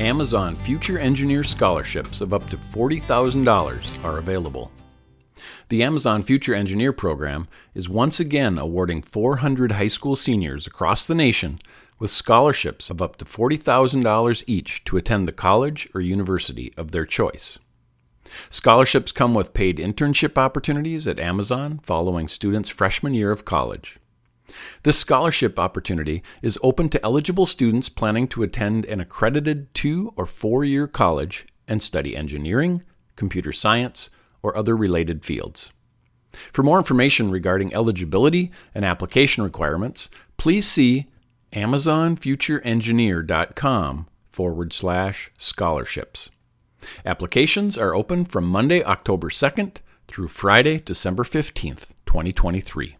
Amazon Future Engineer scholarships of up to $40,000 are available. The Amazon Future Engineer program is once again awarding 400 high school seniors across the nation with scholarships of up to $40,000 each to attend the college or university of their choice. Scholarships come with paid internship opportunities at Amazon following students' freshman year of college. This scholarship opportunity is open to eligible students planning to attend an accredited two or four year college and study engineering, computer science, or other related fields. For more information regarding eligibility and application requirements, please see amazonfutureengineer.com forward slash scholarships. Applications are open from Monday, October 2nd through Friday, December 15th, 2023.